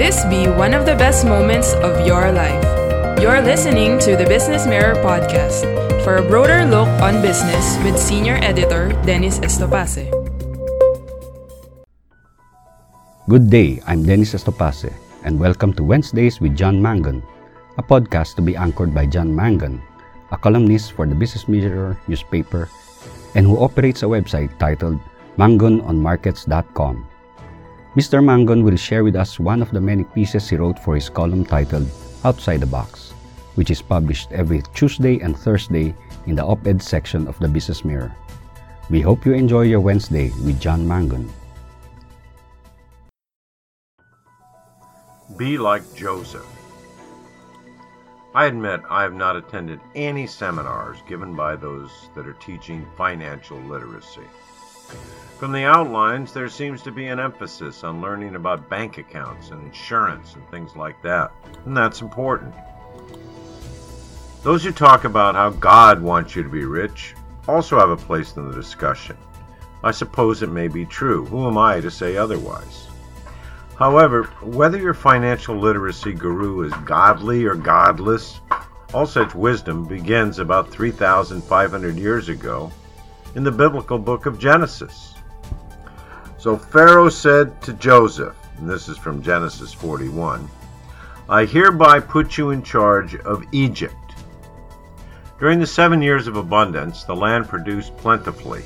This be one of the best moments of your life. You're listening to the Business Mirror podcast for a broader look on business with senior editor Dennis Estopace. Good day, I'm Dennis Estopace, and welcome to Wednesdays with John Mangun, a podcast to be anchored by John Mangun, a columnist for the Business Mirror newspaper and who operates a website titled mangunonmarkets.com. Mr. Mangun will share with us one of the many pieces he wrote for his column titled Outside the Box, which is published every Tuesday and Thursday in the op ed section of the Business Mirror. We hope you enjoy your Wednesday with John Mangun. Be like Joseph. I admit I have not attended any seminars given by those that are teaching financial literacy. From the outlines, there seems to be an emphasis on learning about bank accounts and insurance and things like that, and that's important. Those who talk about how God wants you to be rich also have a place in the discussion. I suppose it may be true. Who am I to say otherwise? However, whether your financial literacy guru is godly or godless, all such wisdom begins about 3,500 years ago in the biblical book of Genesis. So Pharaoh said to Joseph, and this is from Genesis 41, I hereby put you in charge of Egypt. During the seven years of abundance, the land produced plentifully.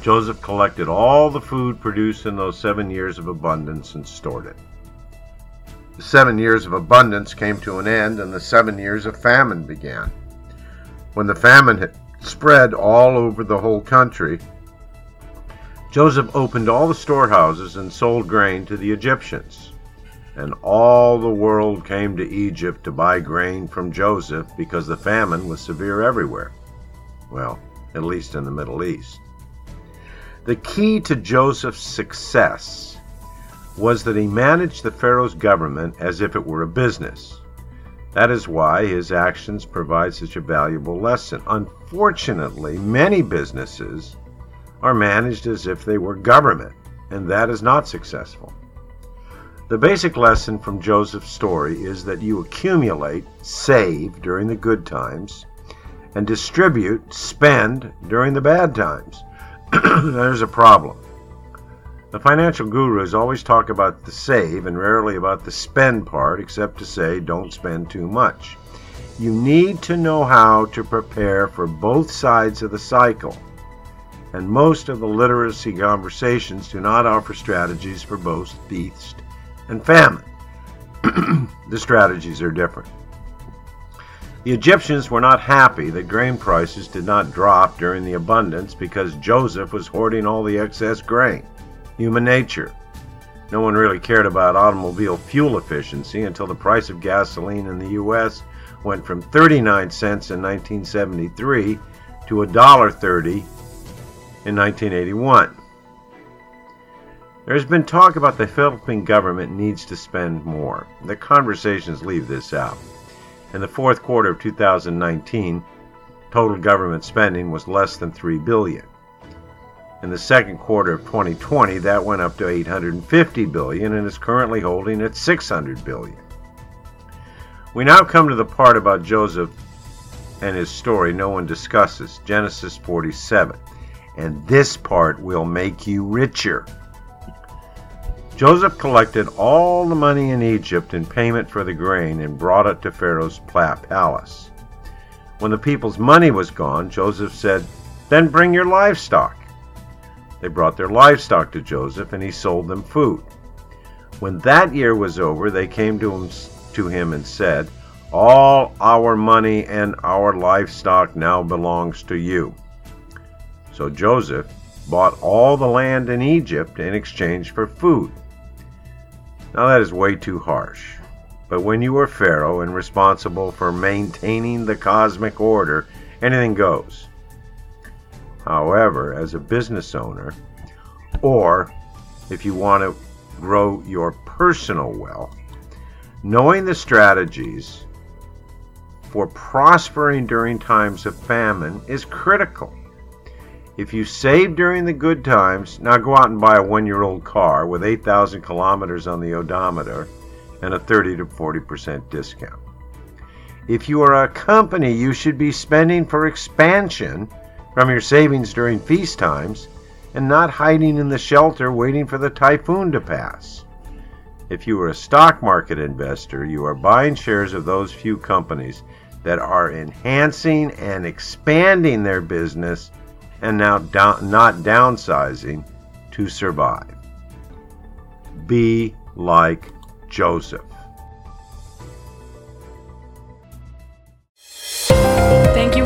Joseph collected all the food produced in those seven years of abundance and stored it. The seven years of abundance came to an end, and the seven years of famine began. When the famine had spread all over the whole country, Joseph opened all the storehouses and sold grain to the Egyptians. And all the world came to Egypt to buy grain from Joseph because the famine was severe everywhere. Well, at least in the Middle East. The key to Joseph's success was that he managed the Pharaoh's government as if it were a business. That is why his actions provide such a valuable lesson. Unfortunately, many businesses are managed as if they were government, and that is not successful. The basic lesson from Joseph's story is that you accumulate, save during the good times, and distribute, spend during the bad times. There's a problem. The financial gurus always talk about the save and rarely about the spend part, except to say don't spend too much. You need to know how to prepare for both sides of the cycle and most of the literacy conversations do not offer strategies for both feast and famine. the strategies are different. The Egyptians were not happy that grain prices did not drop during the abundance because Joseph was hoarding all the excess grain. Human nature. No one really cared about automobile fuel efficiency until the price of gasoline in the U.S. went from 39 cents in 1973 to $1.30 in 1981. There has been talk about the Philippine government needs to spend more. The conversations leave this out. In the fourth quarter of 2019, total government spending was less than 3 billion. In the second quarter of 2020, that went up to 850 billion and is currently holding at 600 billion. We now come to the part about Joseph and his story no one discusses, Genesis 47 and this part will make you richer. Joseph collected all the money in Egypt in payment for the grain and brought it to Pharaoh's palace. When the people's money was gone, Joseph said, Then bring your livestock. They brought their livestock to Joseph, and he sold them food. When that year was over, they came to him, to him and said, All our money and our livestock now belongs to you. So Joseph bought all the land in Egypt in exchange for food. Now that is way too harsh. But when you are Pharaoh and responsible for maintaining the cosmic order, anything goes. However, as a business owner, or if you want to grow your personal wealth, knowing the strategies for prospering during times of famine is critical. If you save during the good times, now go out and buy a one year old car with 8,000 kilometers on the odometer and a 30 to 40% discount. If you are a company, you should be spending for expansion from your savings during feast times and not hiding in the shelter waiting for the typhoon to pass. If you are a stock market investor, you are buying shares of those few companies that are enhancing and expanding their business and now not downsizing to survive. Be like Joseph.